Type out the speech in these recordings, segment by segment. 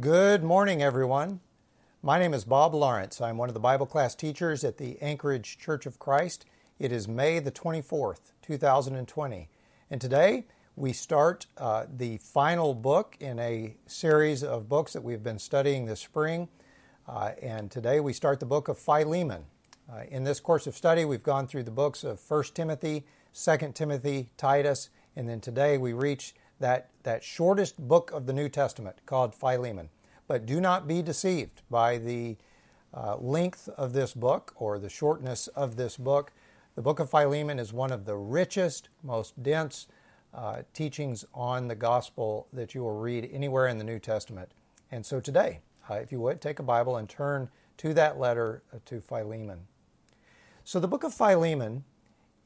Good morning, everyone. My name is Bob Lawrence. I'm one of the Bible class teachers at the Anchorage Church of Christ. It is May the 24th, 2020. And today we start uh, the final book in a series of books that we've been studying this spring. Uh, and today we start the book of Philemon. Uh, in this course of study, we've gone through the books of 1 Timothy, 2 Timothy, Titus, and then today we reach that, that shortest book of the New Testament called Philemon. But do not be deceived by the uh, length of this book or the shortness of this book. The book of Philemon is one of the richest, most dense uh, teachings on the gospel that you will read anywhere in the New Testament. And so today, uh, if you would, take a Bible and turn to that letter uh, to Philemon. So the book of Philemon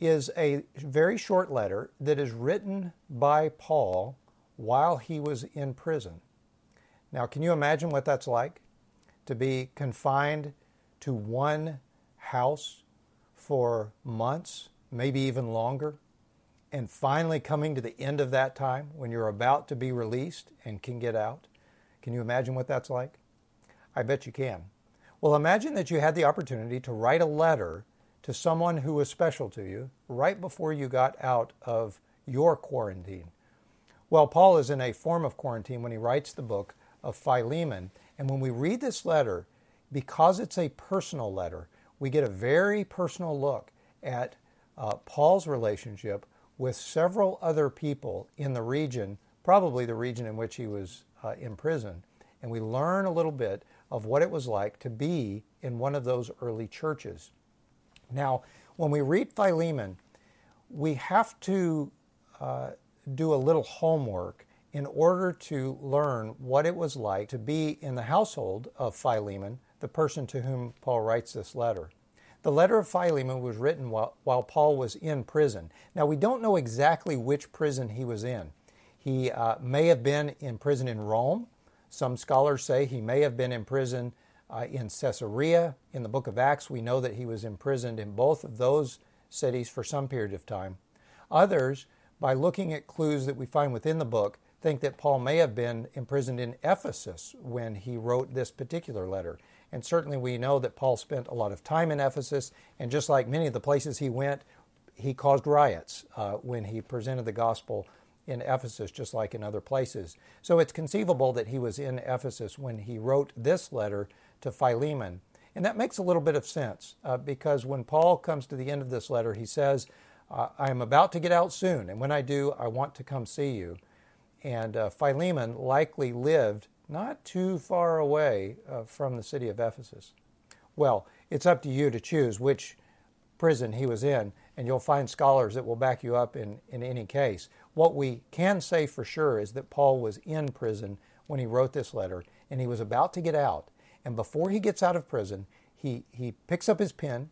is a very short letter that is written by Paul while he was in prison. Now, can you imagine what that's like? To be confined to one house for months, maybe even longer, and finally coming to the end of that time when you're about to be released and can get out. Can you imagine what that's like? I bet you can. Well, imagine that you had the opportunity to write a letter to someone who was special to you right before you got out of your quarantine. Well, Paul is in a form of quarantine when he writes the book of Philemon. And when we read this letter, because it's a personal letter, we get a very personal look at uh, Paul's relationship with several other people in the region, probably the region in which he was uh, imprisoned. And we learn a little bit of what it was like to be in one of those early churches. Now, when we read Philemon, we have to uh, do a little homework in order to learn what it was like to be in the household of Philemon, the person to whom Paul writes this letter. The letter of Philemon was written while, while Paul was in prison. Now, we don't know exactly which prison he was in. He uh, may have been in prison in Rome. Some scholars say he may have been in prison uh, in Caesarea. In the book of Acts, we know that he was imprisoned in both of those cities for some period of time. Others, by looking at clues that we find within the book, think that Paul may have been imprisoned in Ephesus when he wrote this particular letter. And certainly we know that Paul spent a lot of time in Ephesus, and just like many of the places he went, he caused riots uh, when he presented the gospel in Ephesus, just like in other places. So it's conceivable that he was in Ephesus when he wrote this letter to Philemon. And that makes a little bit of sense uh, because when Paul comes to the end of this letter, he says, uh, I am about to get out soon, and when I do, I want to come see you. And uh, Philemon likely lived not too far away uh, from the city of Ephesus. Well, it's up to you to choose which prison he was in, and you'll find scholars that will back you up in, in any case. What we can say for sure is that Paul was in prison when he wrote this letter, and he was about to get out. And before he gets out of prison, he, he picks up his pen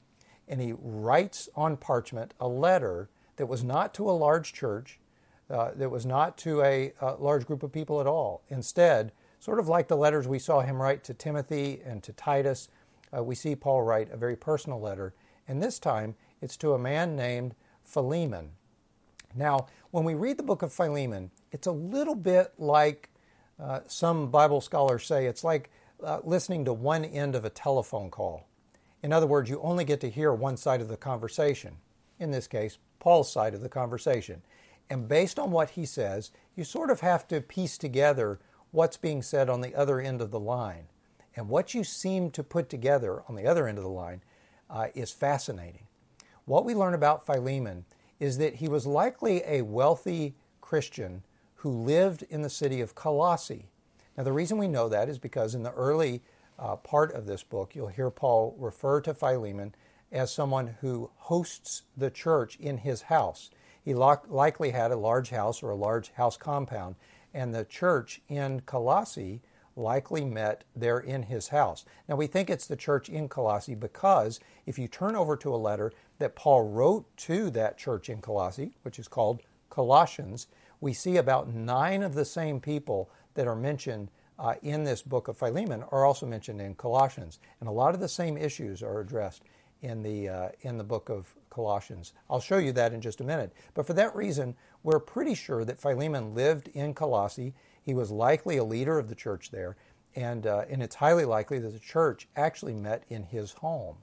and he writes on parchment a letter that was not to a large church, uh, that was not to a, a, large group of people at all. Instead, sort of like the letters we saw him write to Timothy and to Titus, uh, we see Paul write a very personal letter. And this time, it's to a man named Philemon. Now, when we read the book of Philemon, it's a little bit like uh, some Bible scholars say it's like uh, listening to one end of a telephone call. In other words, you only get to hear one side of the conversation. In this case, Paul's side of the conversation. And based on what he says, you sort of have to piece together what's being said on the other end of the line. And what you seem to put together on the other end of the line uh, is fascinating. What we learn about Philemon is that he was likely a wealthy Christian who lived in the city of Colossae. Now, the reason we know that is because in the early uh, part of this book, you'll hear Paul refer to Philemon as someone who hosts the church in his house. He likely had a large house or a large house compound, and the church in Colossae likely met there in his house. Now, we think it's the church in Colossae because if you turn over to a letter that Paul wrote to that church in Colossae, which is called Colossians, we see about nine of the same people that are mentioned uh, in this book of Philemon are also mentioned in Colossians, and a lot of the same issues are addressed in the uh, in the book of Colossians. I'll show you that in just a minute. But for that reason, we're pretty sure that Philemon lived in Colossae. He was likely a leader of the church there, And, uh, and it's highly likely that the church actually met in his home.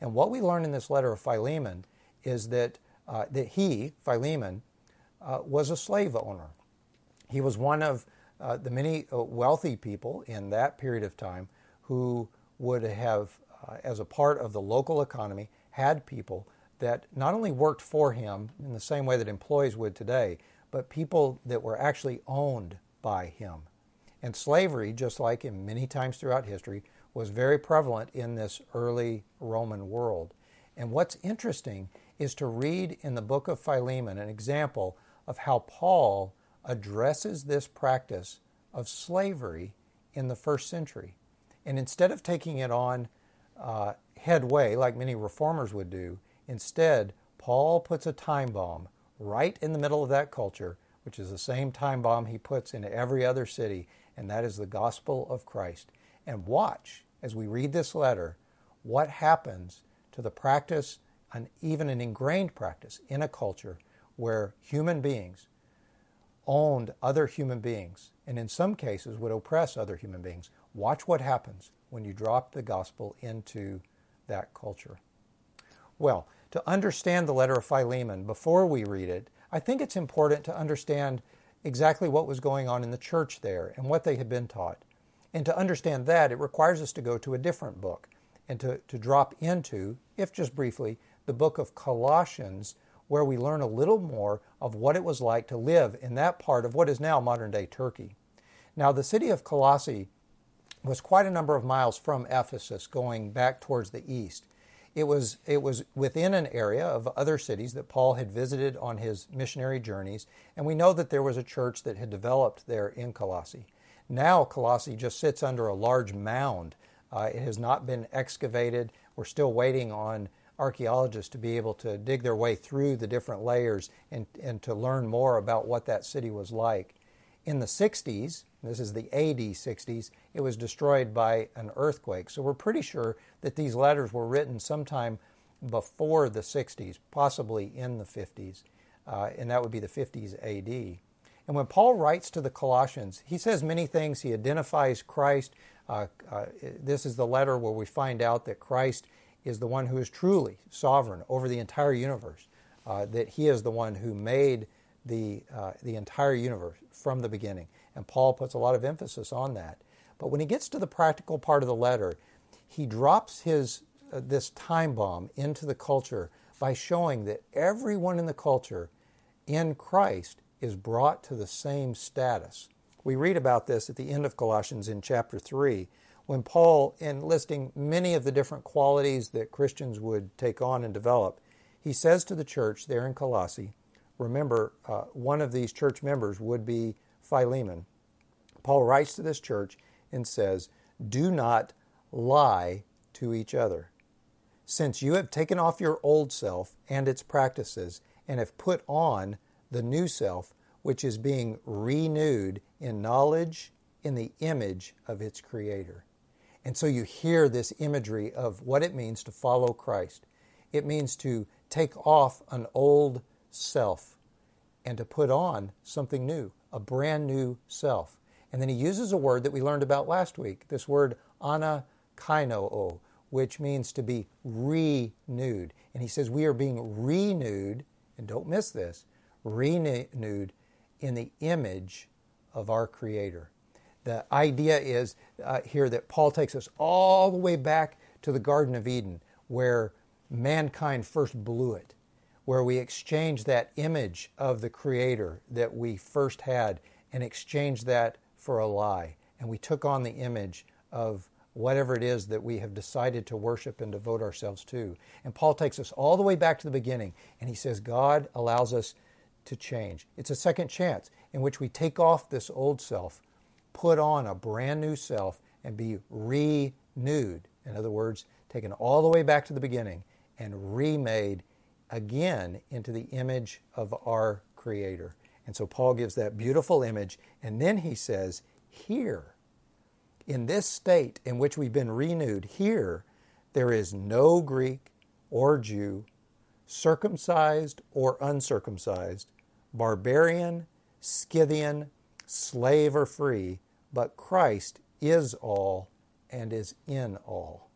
And what we learn in this letter of Philemon is that, uh, that he, Philemon, uh, was a slave owner. He was one of uh, the many uh, wealthy people in that period of time who would have, uh, as a part of the local economy, had people that not only worked for him in the same way that employees would today, but people that were actually owned by him. And slavery, just like in many times throughout history, was very prevalent in this early Roman world. And what's interesting is to read in the book of Philemon an example of how Paul addresses this practice of slavery in the first century. And instead of taking it on uh, headway, like many reformers would do, instead, Paul puts a time bomb right in the middle of that culture, which is the same time bomb he puts in every other city, and that is the gospel of Christ. And watch, as we read this letter, what happens to the practice, and even an ingrained practice in a culture where human beings owned other human beings and in some cases would oppress other human beings. Watch what happens when you drop the gospel into that culture. Well, to understand the letter of Philemon before we read it, I think it's important to understand exactly what was going on in the church there and what they had been taught. And to understand that, it requires us to go to a different book and to, to drop into, if just briefly, the book of Colossians, where we learn a little more of what it was like to live in that part of what is now modern day Turkey. Now, the city of Colossae was quite a number of miles from Ephesus, going back towards the east. It was, it was within an area of other cities that Paul had visited on his missionary journeys, and we know that there was a church that had developed there in Colossae. Now, Colossae just sits under a large mound. Uh, it has not been excavated. We're still waiting on archaeologists to be able to dig their way through the different layers and, and to learn more about what that city was like. In the 60s, this is the AD 60s, it was destroyed by an earthquake. So we're pretty sure that these letters were written sometime before the 60s, possibly in the 50s, uh, and that would be the 50s AD. And when Paul writes to the Colossians, he says many things. He identifies Christ. Uh, uh, this is the letter where we find out that Christ is the one who is truly sovereign over the entire universe, uh, that he is the one who made the, uh, the entire universe from the beginning. And Paul puts a lot of emphasis on that. But when he gets to the practical part of the letter, he drops his, uh, this time bomb into the culture by showing that everyone in the culture in Christ is brought to the same status. We read about this at the end of Colossians in chapter 3 when Paul, in listing many of the different qualities that Christians would take on and develop, he says to the church there in Colossae, remember, uh, one of these church members would be Philemon. Paul writes to this church and says, Do not lie to each other. Since you have taken off your old self and its practices and have put on the new self, which is being renewed in knowledge in the image of its creator. And so you hear this imagery of what it means to follow Christ. It means to take off an old self and to put on something new, a brand new self. And then he uses a word that we learned about last week, this word anakainoo, which means to be renewed. And he says we are being renewed, and don't miss this, renewed in the image of our Creator. The idea is uh, here that Paul takes us all the way back to the Garden of Eden, where mankind first blew it, where we exchanged that image of the Creator that we first had and exchanged that for a lie. And we took on the image of whatever it is that we have decided to worship and devote ourselves to. And Paul takes us all the way back to the beginning, and he says God allows us to change. It's a second chance in which we take off this old self put on a brand new self and be renewed. In other words, taken all the way back to the beginning and remade again into the image of our Creator. And so Paul gives that beautiful image, and then he says, Here, in this state in which we've been renewed, here, there is no Greek or Jew, circumcised or uncircumcised, barbarian, Scythian, slave or free, but Christ is all and is in all.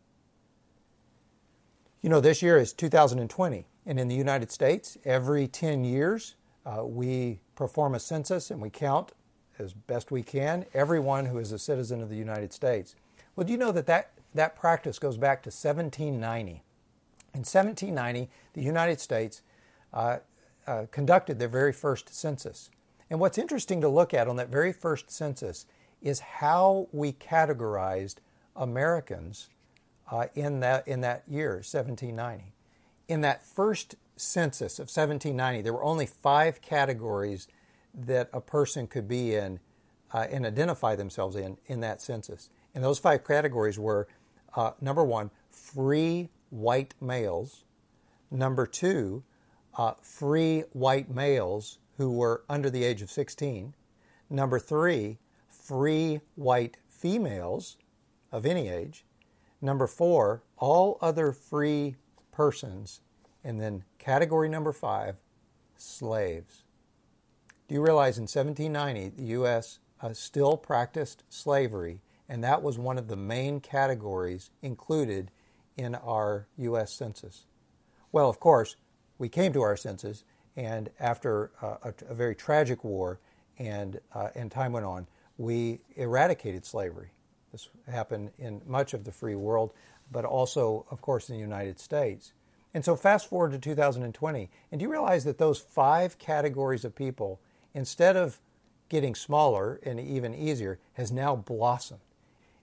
You know, this year is 2020, and in the United States, every 10 years, uh, we perform a census and we count as best we can everyone who is a citizen of the United States. Well, do you know that that, that practice goes back to 1790? In 1790, the United States uh, uh, conducted their very first census. And what's interesting to look at on that very first census is how we categorized Americans uh, in, that, in that year, 1790. In that first census of 1790, there were only five categories that a person could be in uh, and identify themselves in in that census. And those five categories were uh, number one, free white males. Number two, uh, free white males who were under the age of 16. Number three, free white females of any age. Number four, all other free persons. And then category number five, slaves. Do you realize in 1790 the U.S. Uh, still practiced slavery, and that was one of the main categories included in our U.S. Census? Well, of course, we came to our census, and after uh, a, a, very tragic war and, uh, and time went on, we eradicated slavery. This happened in much of the free world, but also, of course, in the United States. And so, fast forward to 2020, and do you realize that those five categories of people, instead of getting smaller and even easier, has now blossomed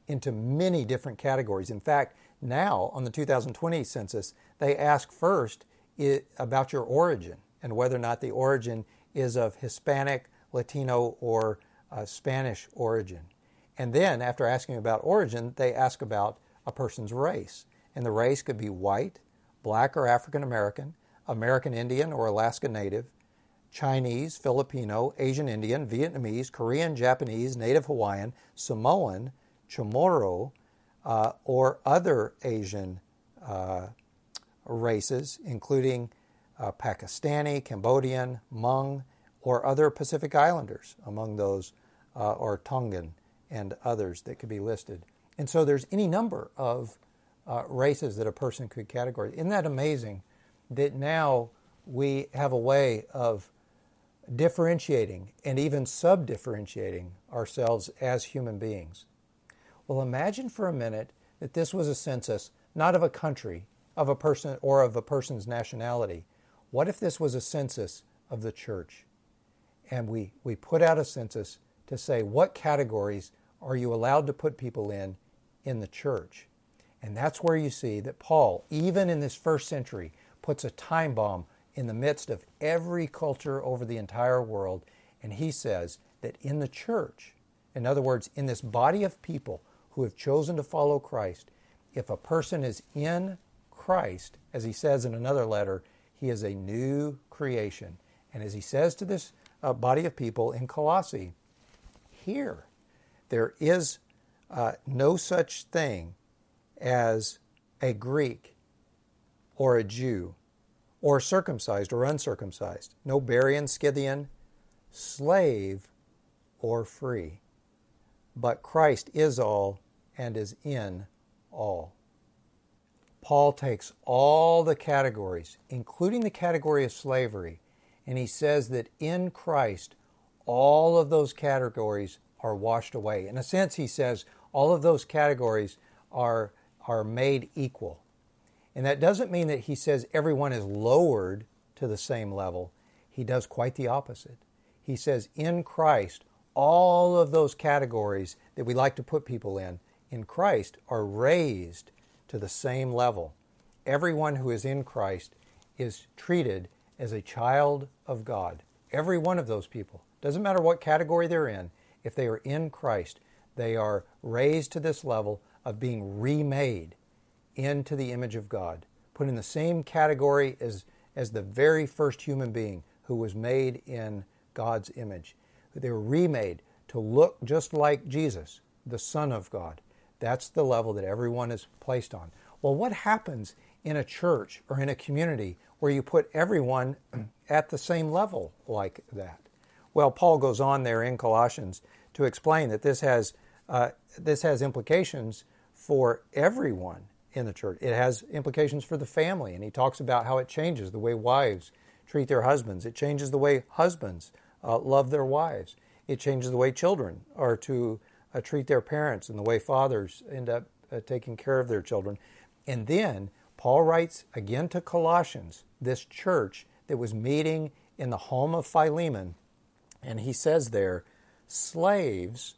into many different categories? In fact, now on the 2020 census, they ask first about your origin and whether or not the origin is of Hispanic, Latino, or uh, Spanish origin. And then, after asking about origin, they ask about a person's race. And the race could be white, black or African American, American Indian or Alaska Native, Chinese, Filipino, Asian Indian, Vietnamese, Korean, Japanese, Native Hawaiian, Samoan, Chamorro, uh, or other Asian uh, races, including uh, Pakistani, Cambodian, Hmong, or other Pacific Islanders among those, uh, or Tongan and others that could be listed. And so there's any number of uh, races that a person could categorize. Isn't that amazing that now we have a way of differentiating and even sub differentiating ourselves as human beings? Well, imagine for a minute that this was a census not of a country, of a person, or of a person's nationality. What if this was a census of the church? And we, we put out a census to say what categories are you allowed to put people in in the church? And that's where you see that Paul, even in this first century, puts a time bomb in the midst of every culture over the entire world. And he says that in the church, in other words, in this body of people who have chosen to follow Christ, if a person is in Christ, as he says in another letter, he is a new creation. And as he says to this uh, body of people in Colossae, here, there is uh, no such thing as a Greek or a Jew or circumcised or uncircumcised, no Barian, Scythian, slave or free. But Christ is all and is in all. Paul takes all the categories, including the category of slavery, and he says that in Christ, all of those categories are washed away. In a sense, he says all of those categories are, are made equal. And that doesn't mean that he says everyone is lowered to the same level. He does quite the opposite. He says in Christ, all of those categories that we like to put people in, in Christ, are raised to the same level. Everyone who is in Christ is treated as a child of God. Every one of those people. Doesn't matter what category they're in, if they are in Christ, they are raised to this level of being remade into the image of God, put in the same category as, as the very first human being who was made in God's image. They were remade to look just like Jesus, the Son of God. That's the level that everyone is placed on. Well, what happens in a church or in a community where you put everyone at the same level like that? Well, Paul goes on there in Colossians to explain that this has uh, this has implications for everyone in the church. It has implications for the family, and he talks about how it changes the way wives treat their husbands. It changes the way husbands uh, love their wives. It changes the way children are to uh, treat their parents and the way fathers end up uh, taking care of their children. And then Paul writes again to Colossians, this church that was meeting in the home of Philemon, and he says there, Slaves,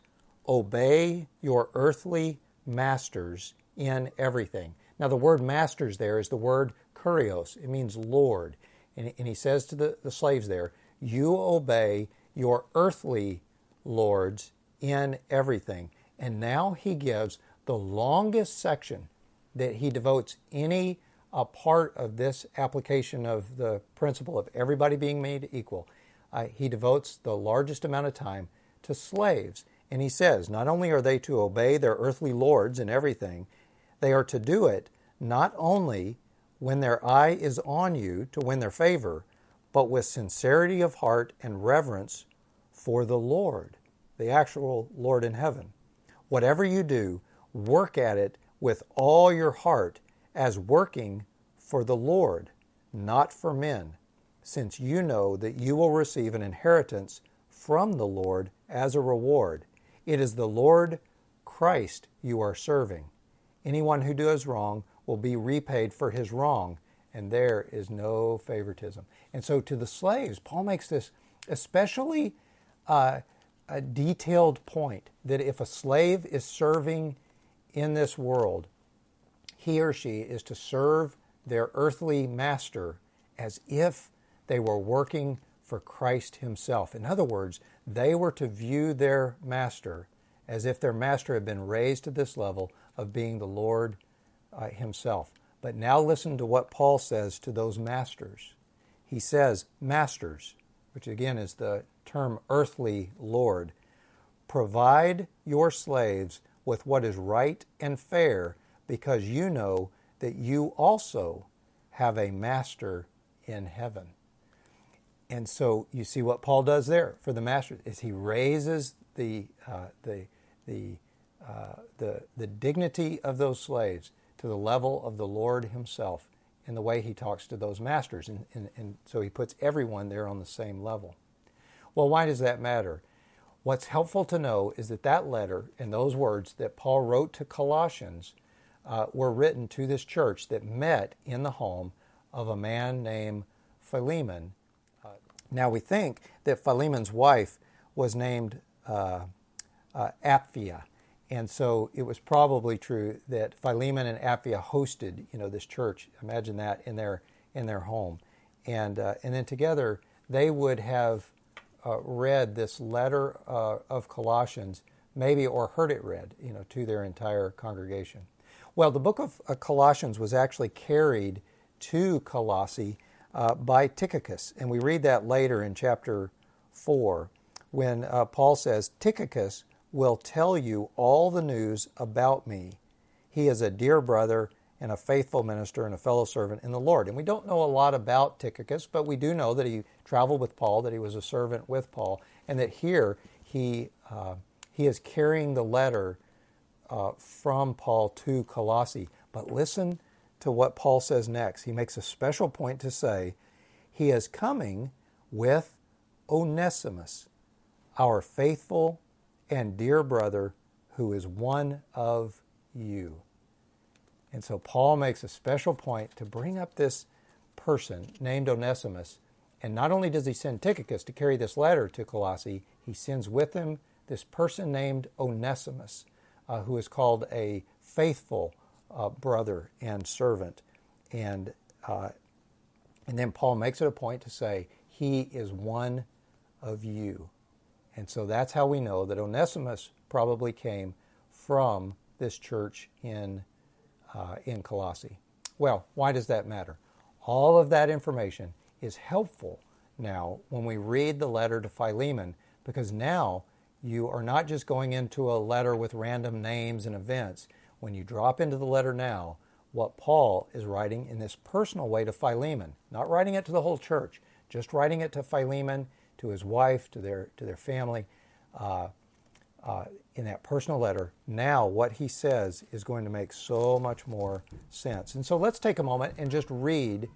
obey your earthly masters in everything. Now, the word masters there is the word kurios, it means Lord. And, and he says to the, the slaves there, You obey your earthly lords in everything. And now he gives the longest section that he devotes any a part of this application of the principle of everybody being made equal. Uh, he devotes the largest amount of time to slaves. And he says, not only are they to obey their earthly lords in everything, they are to do it not only when their eye is on you to win their favor, but with sincerity of heart and reverence for the Lord, the actual Lord in heaven. Whatever you do, work at it with all your heart as working for the Lord, not for men, since you know that you will receive an inheritance from the Lord as a reward. It is the Lord Christ you are serving. Anyone who does wrong will be repaid for his wrong, and there is no favoritism. And so, to the slaves, Paul makes this especially uh, a detailed point that if a slave is serving in this world, he or she is to serve their earthly master as if they were working for Christ Himself. In other words, they were to view their master as if their master had been raised to this level of being the Lord uh, Himself. But now listen to what Paul says to those masters. He says, Masters, which again is the term earthly Lord, provide your slaves with what is right and fair because you know that you also have a master in heaven. And so you see what Paul does there for the master is he raises the uh, the the, uh, the the dignity of those slaves to the level of the Lord Himself in the way He talks to those masters, and, and, and so He puts everyone there on the same level. Well, why does that matter? What's helpful to know is that that letter and those words that Paul wrote to Colossians uh, were written to this church that met in the home of a man named Philemon. Uh, now we think that Philemon's wife was named uh, uh, Apphia, and so it was probably true that Philemon and Apphia hosted, you know, this church. Imagine that in their in their home, and uh, and then together they would have uh, read this letter of Colossians, maybe or heard it read, you know, to their entire congregation. Well, the book of uh, Colossians was actually carried to Colossae uh, by Tychicus, and we read that later in chapter 4 when uh, Paul says, Tychicus will tell you all the news about me. He is a dear brother and a faithful minister and a fellow servant in the Lord. And we don't know a lot about Tychicus, but we do know that he traveled with Paul, that he was a servant with Paul, and that here he, uh, he is carrying the letter uh, from Paul to Colossae. But listen to what Paul says next. He makes a special point to say, He is coming with Onesimus, our faithful and dear brother who is one of you. And so Paul makes a special point to bring up this person named Onesimus. And not only does he send Tychicus to carry this letter to Colossae, he sends with him this person named Onesimus uh, who is called a faithful uh, brother and servant. And, uh, and then Paul makes it a point to say, He is one of you. And so that's how we know that Onesimus probably came from this church in, uh, in Colossae. Well, why does that matter? All of that information is helpful now when we read the letter to Philemon because now you are not just going into a letter with random names and events. When you drop into the letter now, what Paul is writing in this personal way to Philemon, not writing it to the whole church, just writing it to Philemon, to his wife, to their, to their family, uh, uh, in that personal letter, now what he says is going to make so much more sense. And so let's take a moment and just read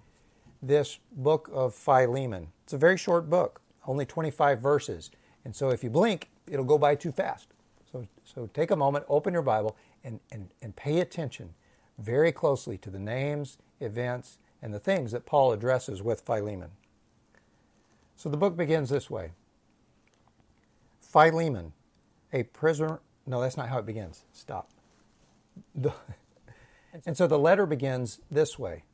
this book of Philemon. It's a very short book, only 25 verses. And so if you blink, it'll go by too fast. So, so take a moment, open your Bible, and, and, and pay attention very closely to the names, events, and the things that Paul addresses with Philemon. So the book begins this way Philemon, a prisoner. No, that's not how it begins. Stop. and so the letter begins this way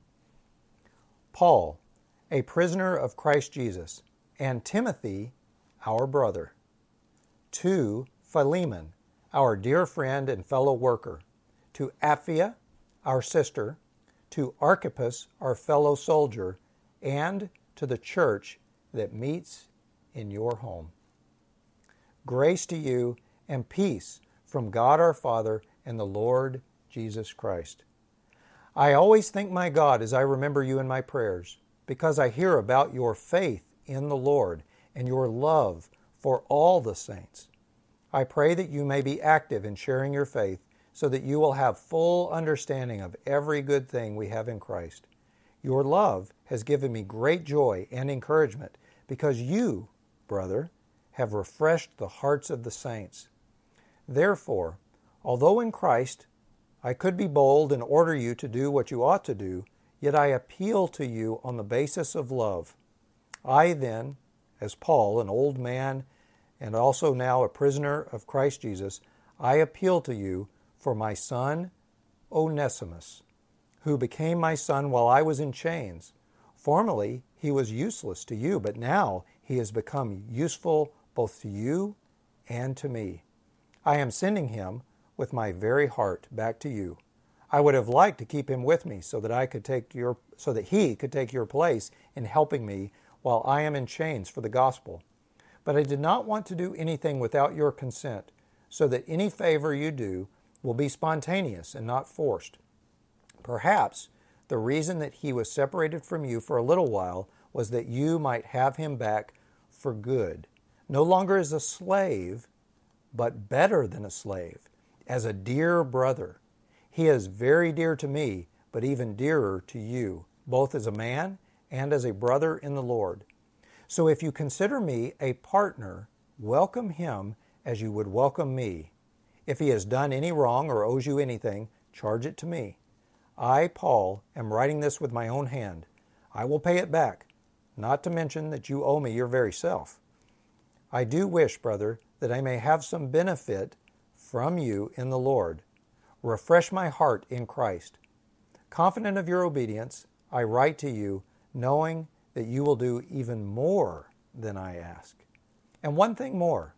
Paul, a prisoner of Christ Jesus, and Timothy, our brother, to Philemon, our dear friend and fellow worker, to Apphia, our sister, to Archippus, our fellow soldier, and to the church that meets in your home. Grace to you and peace from God our Father and the Lord Jesus Christ. I always thank my God as I remember you in my prayers, because I hear about your faith in the Lord and your love for all the saints. I pray that you may be active in sharing your faith so that you will have full understanding of every good thing we have in Christ. Your love has given me great joy and encouragement because you, brother, have refreshed the hearts of the saints. Therefore, although in Christ I could be bold and order you to do what you ought to do, yet I appeal to you on the basis of love. I then, as Paul, an old man and also now a prisoner of Christ Jesus, I appeal to you for my son Onesimus, who became my son while I was in chains. Formerly he was useless to you, but now he has become useful both to you and to me. I am sending him with my very heart back to you. I would have liked to keep him with me so that I could take your so that he could take your place in helping me while I am in chains for the gospel. But I did not want to do anything without your consent, so that any favor you do will be spontaneous and not forced. Perhaps the reason that he was separated from you for a little while was that you might have him back for good, no longer as a slave, but better than a slave, as a dear brother. He is very dear to me, but even dearer to you, both as a man and as a brother in the Lord. So if you consider me a partner, welcome him as you would welcome me. If he has done any wrong or owes you anything, charge it to me. I, Paul, am writing this with my own hand. I will pay it back, not to mention that you owe me your very self. I do wish, brother, that I may have some benefit from you in the Lord. Refresh my heart in Christ. Confident of your obedience, I write to you, knowing that you will do even more than I ask. And one thing more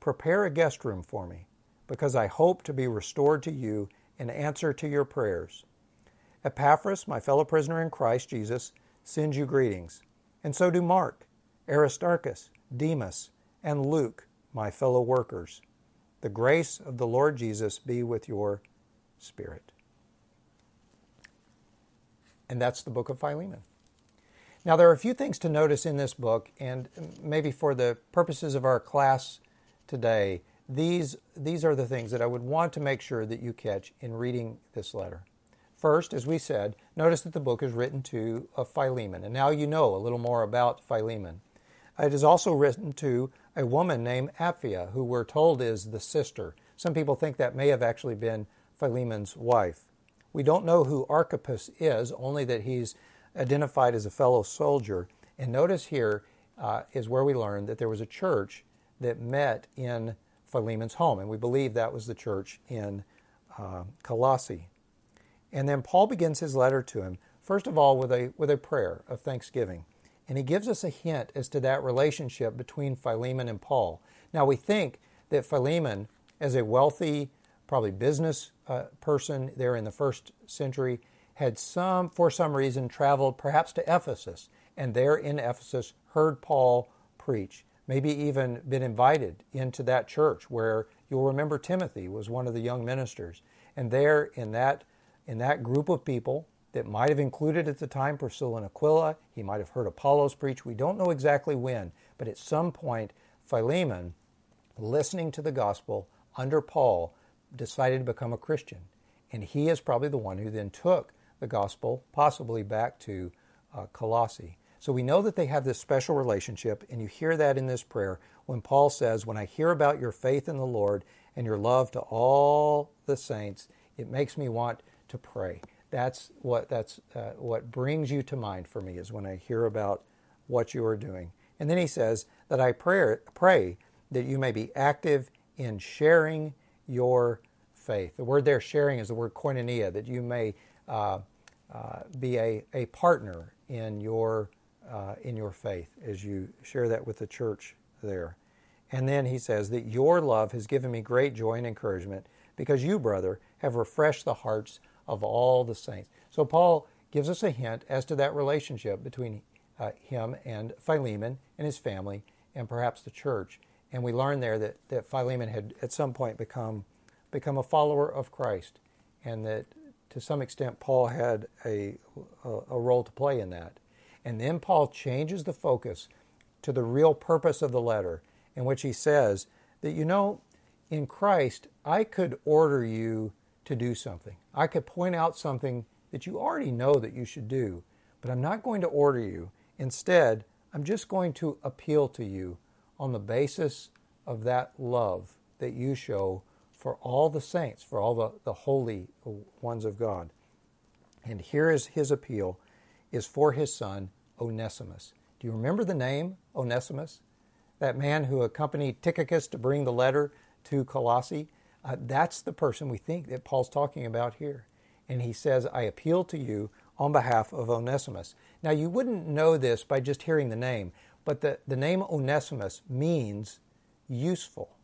prepare a guest room for me, because I hope to be restored to you in answer to your prayers. Epaphras, my fellow prisoner in Christ Jesus, sends you greetings, and so do Mark, Aristarchus, Demas, and Luke, my fellow workers. The grace of the Lord Jesus be with your spirit. And that's the book of Philemon. Now, there are a few things to notice in this book, and maybe for the purposes of our class today, these, these are the things that I would want to make sure that you catch in reading this letter. First, as we said, notice that the book is written to a Philemon, and now you know a little more about Philemon. It is also written to a woman named Apphia, who we're told is the sister. Some people think that may have actually been Philemon's wife. We don't know who Archippus is, only that he's identified as a fellow soldier. And notice here uh, is where we learn that there was a church that met in Philemon's home, and we believe that was the church in uh, Colossae. And then Paul begins his letter to him, first of all, with a, with a prayer of thanksgiving. And he gives us a hint as to that relationship between Philemon and Paul. Now, we think that Philemon, as a wealthy, probably business uh, person there in the first century, had some, for some reason, traveled perhaps to Ephesus, and there in Ephesus heard Paul preach, maybe even been invited into that church where you'll remember Timothy was one of the young ministers. And there in that in that group of people that might have included at the time Priscilla and Aquila. He might have heard Apollos preach. We don't know exactly when, but at some point, Philemon listening to the gospel under Paul, decided to become a Christian. And he is probably the one who then took the gospel, possibly back to uh, Colossae. So we know that they have this special relationship, and you hear that in this prayer when Paul says, When I hear about your faith in the Lord and your love to all the saints, it makes me want to pray. That's what that's uh, what brings you to mind for me is when I hear about what you are doing. And then he says that I pray, pray that you may be active in sharing your faith. The word there, sharing, is the word koinonia, that you may uh, uh, be a, a partner in your, uh, in your faith as you share that with the church there. And then he says that your love has given me great joy and encouragement because you, brother, have refreshed the hearts of all the saints. So Paul gives us a hint as to that relationship between uh, him and Philemon and his family and perhaps the church. And we learn there that, that Philemon had at some point become, become a follower of Christ and that to some extent Paul had a, a, a role to play in that. And then Paul changes the focus to the real purpose of the letter, in which he says that, you know, in Christ, I could order you to do something. I could point out something that you already know that you should do, but I'm not going to order you. Instead, I'm just going to appeal to you on the basis of that love that you show for all the saints, for all the, the holy ones of God. And here is his appeal is for his son Onesimus. Do you remember the name Onesimus? That man who accompanied Tychicus to bring the letter to Colossae? Uh, that's the person we think that Paul's talking about here. And he says, I appeal to you on behalf of Onesimus. Now, you wouldn't know this by just hearing the name, but the, the name Onesimus means useful.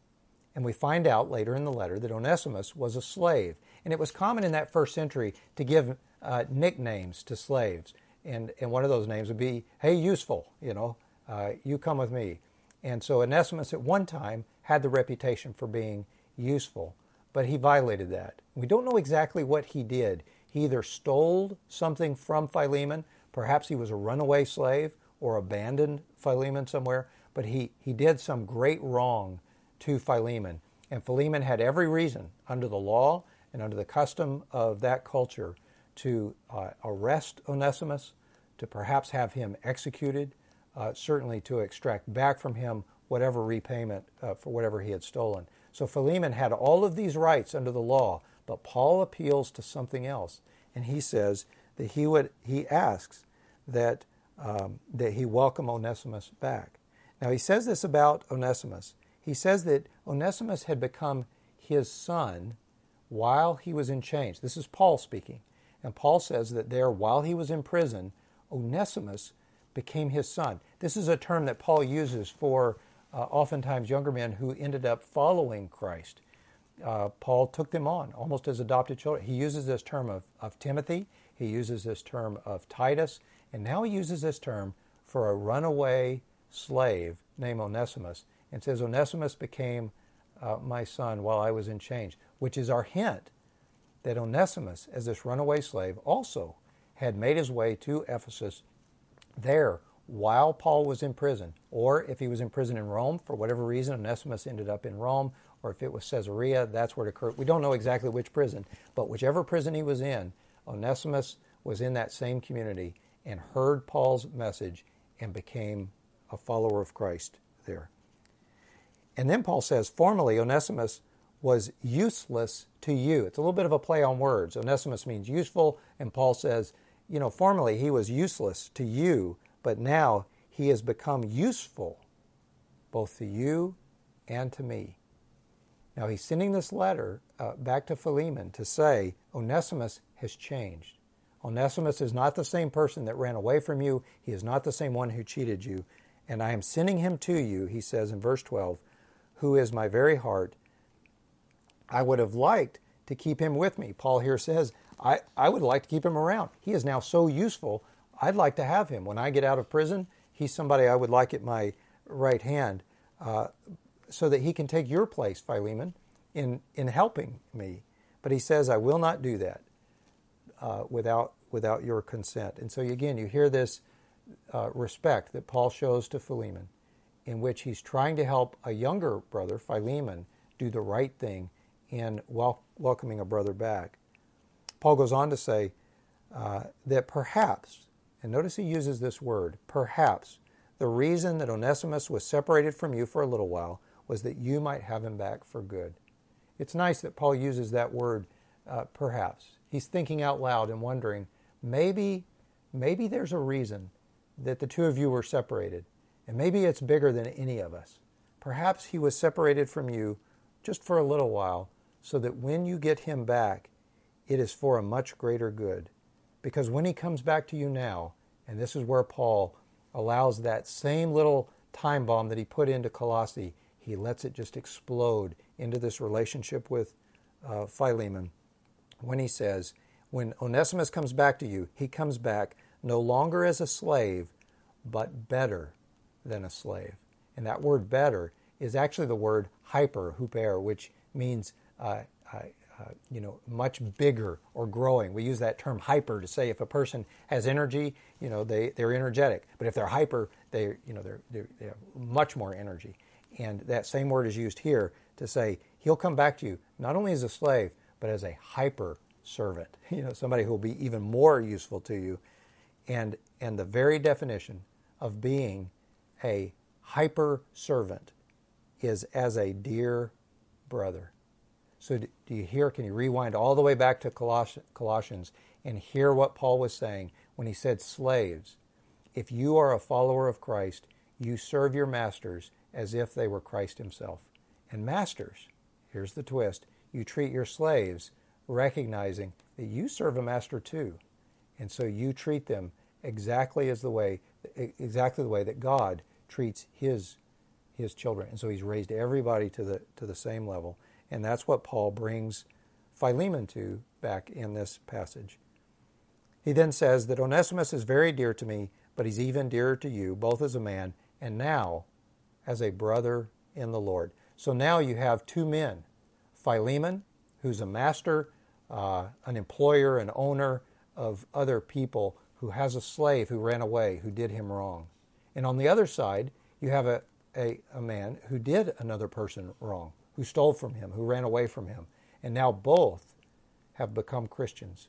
And we find out later in the letter that Onesimus was a slave. And it was common in that first century to give uh, nicknames to slaves. And, and one of those names would be, hey, useful, you know, uh, you come with me. And so Onesimus at one time had the reputation for being useful, but he violated that. We don't know exactly what he did. He either stole something from Philemon, perhaps he was a runaway slave or abandoned Philemon somewhere, but he, he did some great wrong to Philemon. And Philemon had every reason, under the law and under the custom of that culture, to uh, arrest Onesimus, to perhaps have him executed, uh, certainly to extract back from him whatever repayment uh, for whatever he had stolen. So Philemon had all of these rights under the law, but Paul appeals to something else, and he says that he would he asks that um, that he welcome Onesimus back. Now he says this about Onesimus. He says that Onesimus had become his son while he was in chains. This is Paul speaking. And Paul says that there, while he was in prison, Onesimus became his son. This is a term that Paul uses for uh, oftentimes younger men who ended up following Christ. Uh, Paul took them on almost as adopted children. He uses this term of, of Timothy, he uses this term of Titus, and now he uses this term for a runaway slave named Onesimus and says, Onesimus became uh, my son while I was in chains, which is our hint that Onesimus, as this runaway slave, also had made his way to Ephesus there while Paul was in prison, or if he was in prison in Rome, for whatever reason, Onesimus ended up in Rome, or if it was Caesarea, that's where it occurred. We don't know exactly which prison, but whichever prison he was in, Onesimus was in that same community and heard Paul's message and became a follower of Christ there. And then Paul says, formerly Onesimus was useless to you. It's a little bit of a play on words. Onesimus means useful, and Paul says, you know, formerly he was useless to you, but now he has become useful both to you and to me. Now he's sending this letter uh, back to Philemon to say Onesimus has changed. Onesimus is not the same person that ran away from you. He is not the same one who cheated you. And I am sending him to you, he says in verse 12, who is my very heart. I would have liked to keep him with me. Paul here says, I, I would like to keep him around. He is now so useful. I'd like to have him. When I get out of prison, he's somebody I would like at my right hand uh, so that he can take your place, Philemon, in, in helping me. But he says, I will not do that uh, without, without your consent. And so, again, you hear this uh, respect that Paul shows to Philemon. in which he's trying to help a younger brother, Philemon, do the right thing in wel- welcoming a brother back. Paul goes on to say uh, that perhaps, and notice he uses this word, perhaps, the reason that Onesimus was separated from you for a little while was that you might have him back for good. It's nice that Paul uses that word, uh, perhaps. He's thinking out loud and wondering, maybe, maybe there's a reason that the two of you were separated, and maybe it's bigger than any of us. Perhaps he was separated from you just for a little while, so that when you get him back, it is for a much greater good. Because when he comes back to you now, and this is where Paul allows that same little time bomb that he put into Colossae, he lets it just explode into this relationship with uh, Philemon when he says, When Onesimus comes back to you, he comes back no longer as a slave, but better than a slave. And that word better is actually the word hyper, which means uh, uh, uh, you know, much bigger or growing. We use that term hyper to say if a person has energy, you know, they, they're energetic. But if they're hyper, they, you know, they're, they're, they have much more energy. And that same word is used here to say he'll come back to you not only as a slave, but as a hyper servant. You know, somebody who will be even more useful to you. And, and the very definition of being a hyper servant is as a dear brother. So, do you hear? Can you rewind all the way back to Colossians and hear what Paul was saying when he said, Slaves, if you are a follower of Christ, you serve your masters as if they were Christ himself. And masters, here's the twist you treat your slaves recognizing that you serve a master too. And so you treat them exactly as the way exactly the way that God treats his his children. And so he's raised everybody to the to the same level. And that's what Paul brings Philemon to back in this passage. He then says that Onesimus is very dear to me, but he's even dearer to you, both as a man and now as a brother in the Lord. So now you have two men Philemon, who's a master, uh, an employer, an owner of other people, who has a slave who ran away, who did him wrong. And on the other side, you have a, a, a man who did another person wrong, who stole from him, who ran away from him. And now both have become Christians.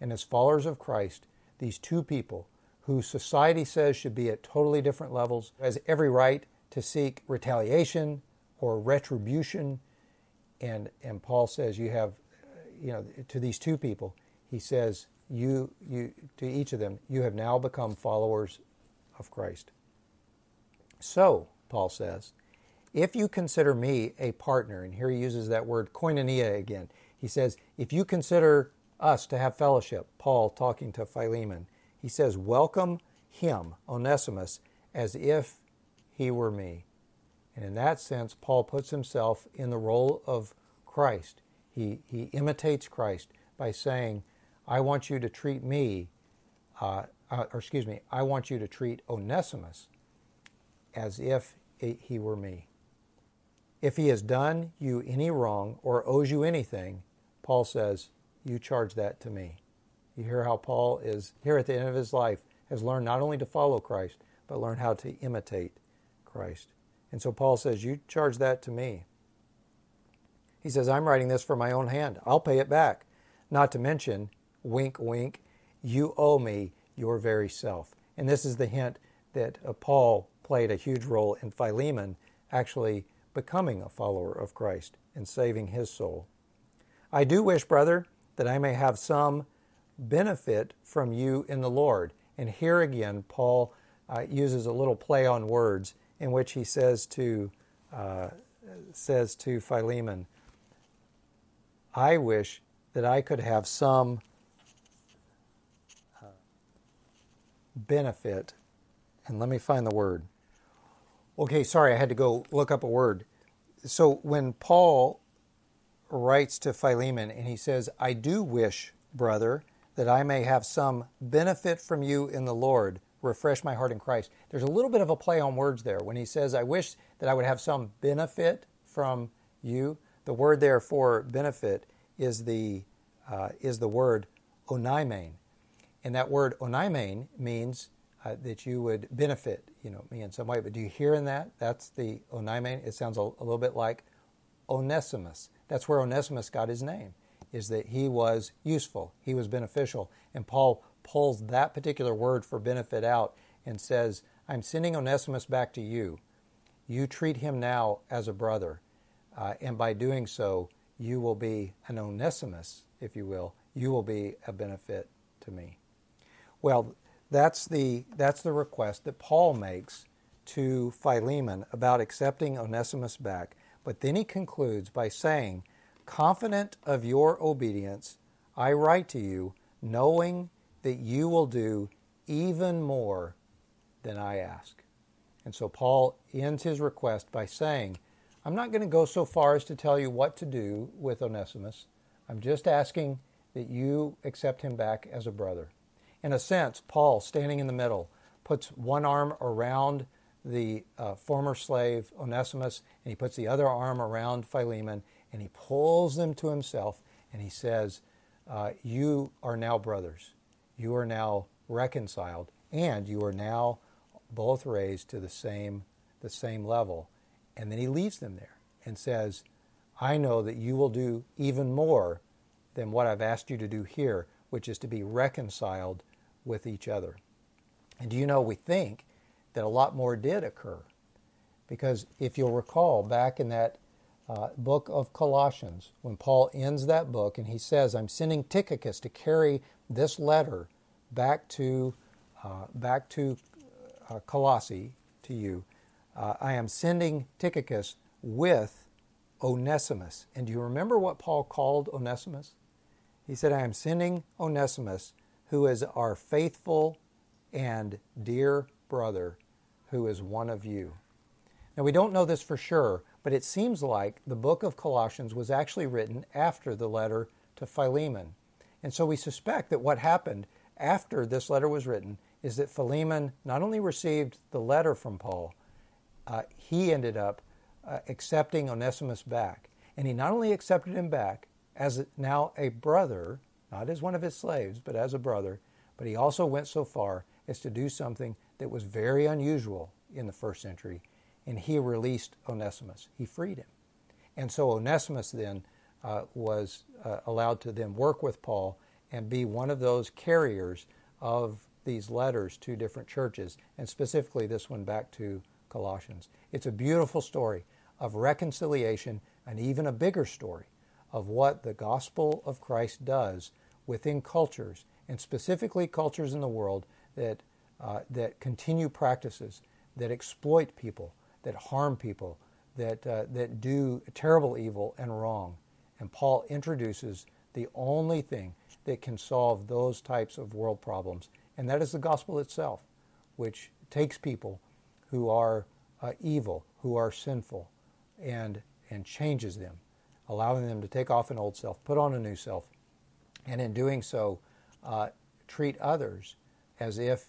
And as followers of Christ, these two people who society says should be at totally different levels, has every right to seek retaliation or retribution. And, and Paul says you have, you know, to these two people, he says, you, you, to each of them, you have now become followers of Christ. So, Paul says, if you consider me a partner, and here he uses that word koinonia again, he says, if you consider us to have fellowship, Paul talking to Philemon, he says, welcome him, Onesimus, as if he were me. And in that sense, Paul puts himself in the role of Christ. He, he imitates Christ by saying, I want you to treat me, uh, uh, or excuse me, I want you to treat Onesimus as if he were me. If he has done you any wrong or owes you anything, Paul says, you charge that to me. You hear how Paul is here at the end of his life, has learned not only to follow Christ, but learn how to imitate Christ. And so Paul says, You charge that to me. He says, I'm writing this for my own hand. I'll pay it back. Not to mention, wink, wink, you owe me your very self. And this is the hint that uh, Paul played a huge role in Philemon actually becoming a follower of Christ and saving his soul. I do wish, brother, that I may have some benefit from you in the Lord. And here again, Paul uh, uses a little play on words in which he says to uh, says to Philemon, "I wish that I could have some uh, benefit." And let me find the word. Okay, sorry, I had to go look up a word. So when Paul writes to Philemon and he says, I do wish, brother, that I may have some benefit from you in the Lord, refresh my heart in Christ. There's a little bit of a play on words there. When he says, I wish that I would have some benefit from you, the word there for benefit is the, uh, is the word oneimen. And that word oneimen means uh, that you would benefit, you know, me in some way. But do you hear in that? That's the onaime. It sounds a, a little bit like Onesimus. That's where Onesimus got his name, is that he was useful, he was beneficial. And Paul pulls that particular word for benefit out and says, I'm sending Onesimus back to you. You treat him now as a brother. Uh, and by doing so, you will be an Onesimus, if you will. You will be a benefit to me. Well, that's the, that's the request that Paul makes to Philemon about accepting Onesimus back. But then he concludes by saying, Confident of your obedience, I write to you, knowing that you will do even more than I ask. And so Paul ends his request by saying, I'm not going to go so far as to tell you what to do with Onesimus. I'm just asking that you accept him back as a brother. In a sense, Paul, standing in the middle, puts one arm around the uh, former slave Onesimus and he puts the other arm around Philemon and he pulls them to himself and he says, uh, You are now brothers. You are now reconciled and you are now both raised to the same, the same level. And then he leaves them there and says, I know that you will do even more than what I've asked you to do here, which is to be reconciled with each other. And do you know, we think that a lot more did occur. Because if you'll recall, back in that uh, book of Colossians, when Paul ends that book and he says, I'm sending Tychicus to carry this letter back to, uh, back to uh, Colossae to you, uh, I am sending Tychicus with Onesimus. And do you remember what Paul called Onesimus? He said, I am sending Onesimus, who is our faithful and dear brother, who is one of you. Now, we don't know this for sure, but it seems like the book of Colossians was actually written after the letter to Philemon. And so we suspect that what happened after this letter was written is that Philemon not only received the letter from Paul, uh, he ended up uh, accepting Onesimus back. And he not only accepted him back as now a brother, not as one of his slaves, but as a brother, but he also went so far as to do something that was very unusual in the first century, and he released Onesimus. He freed him. And so Onesimus then uh, was uh, allowed to then work with Paul and be one of those carriers of these letters to different churches, and specifically this one back to Colossians. It's a beautiful story of reconciliation and even a bigger story of what the gospel of Christ does within cultures, and specifically cultures in the world that, uh, that continue practices that exploit people, that harm people, that, uh, that do terrible evil and wrong. And Paul introduces the only thing that can solve those types of world problems, and that is the gospel itself, which takes people who are uh, evil, who are sinful, and, and changes them, allowing them to take off an old self, put on a new self, and in doing so, uh, treat others as if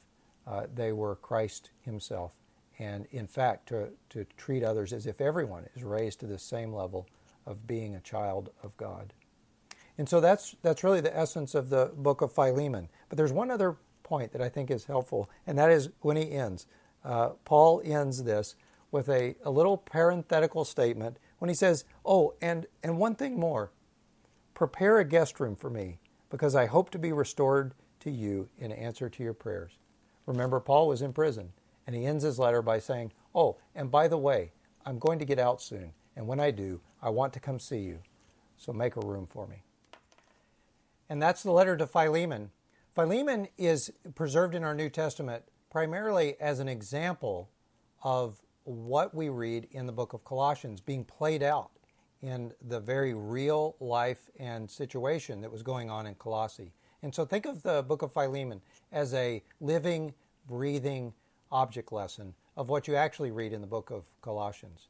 uh, they were Christ Himself. And in fact, to, to treat others as if everyone is raised to the same level of being a child of God. And so that's, that's really the essence of the book of Philemon. But there's one other point that I think is helpful, and that is when he ends. Uh, Paul ends this with a, a little parenthetical statement when he says, Oh, and, and one thing more prepare a guest room for me, because I hope to be restored to you in answer to your prayers. Remember, Paul was in prison, and he ends his letter by saying, Oh, and by the way, I'm going to get out soon, and when I do, I want to come see you. So make a room for me. And that's the letter to Philemon. Philemon is preserved in our New Testament primarily as an example of what we read in the book of Colossians being played out in the very real life and situation that was going on in Colossae. And so think of the book of Philemon as a living, breathing object lesson of what you actually read in the book of Colossians.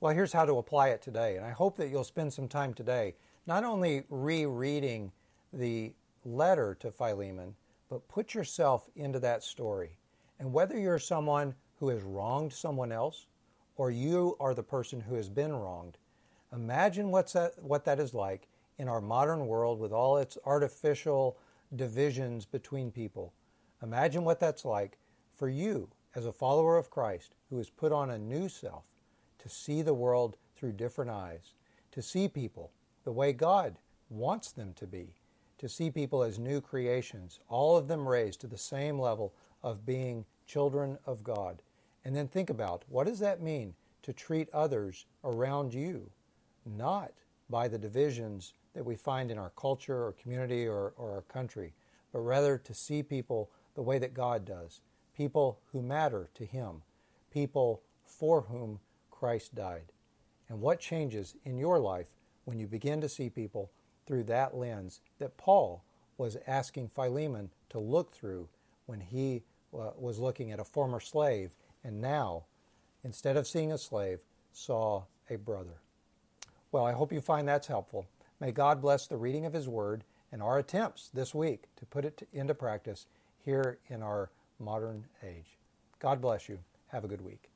Well, here's how to apply it today. And I hope that you'll spend some time today not only rereading the letter to Philemon, but put yourself into that story. And whether you're someone who has wronged someone else or you are the person who has been wronged, imagine what's that, what that is like in our modern world with all its artificial divisions between people. Imagine what that's like for you as a follower of Christ who has put on a new self to see the world through different eyes, to see people the way God wants them to be, to see people as new creations, all of them raised to the same level of being children of God. And then think about what does that mean to treat others around you, not by the divisions that we find in our culture or community or, or our country, but rather to see people the way that God does, people who matter to Him, people for whom Christ died. And what changes in your life when you begin to see people through that lens that Paul was asking Philemon to look through when he uh, was looking at a former slave and now, instead of seeing a slave, saw a brother. Well, I hope you find that's helpful. May God bless the reading of His Word and our attempts this week to put it into practice here in our modern age. God bless you. Have a good week.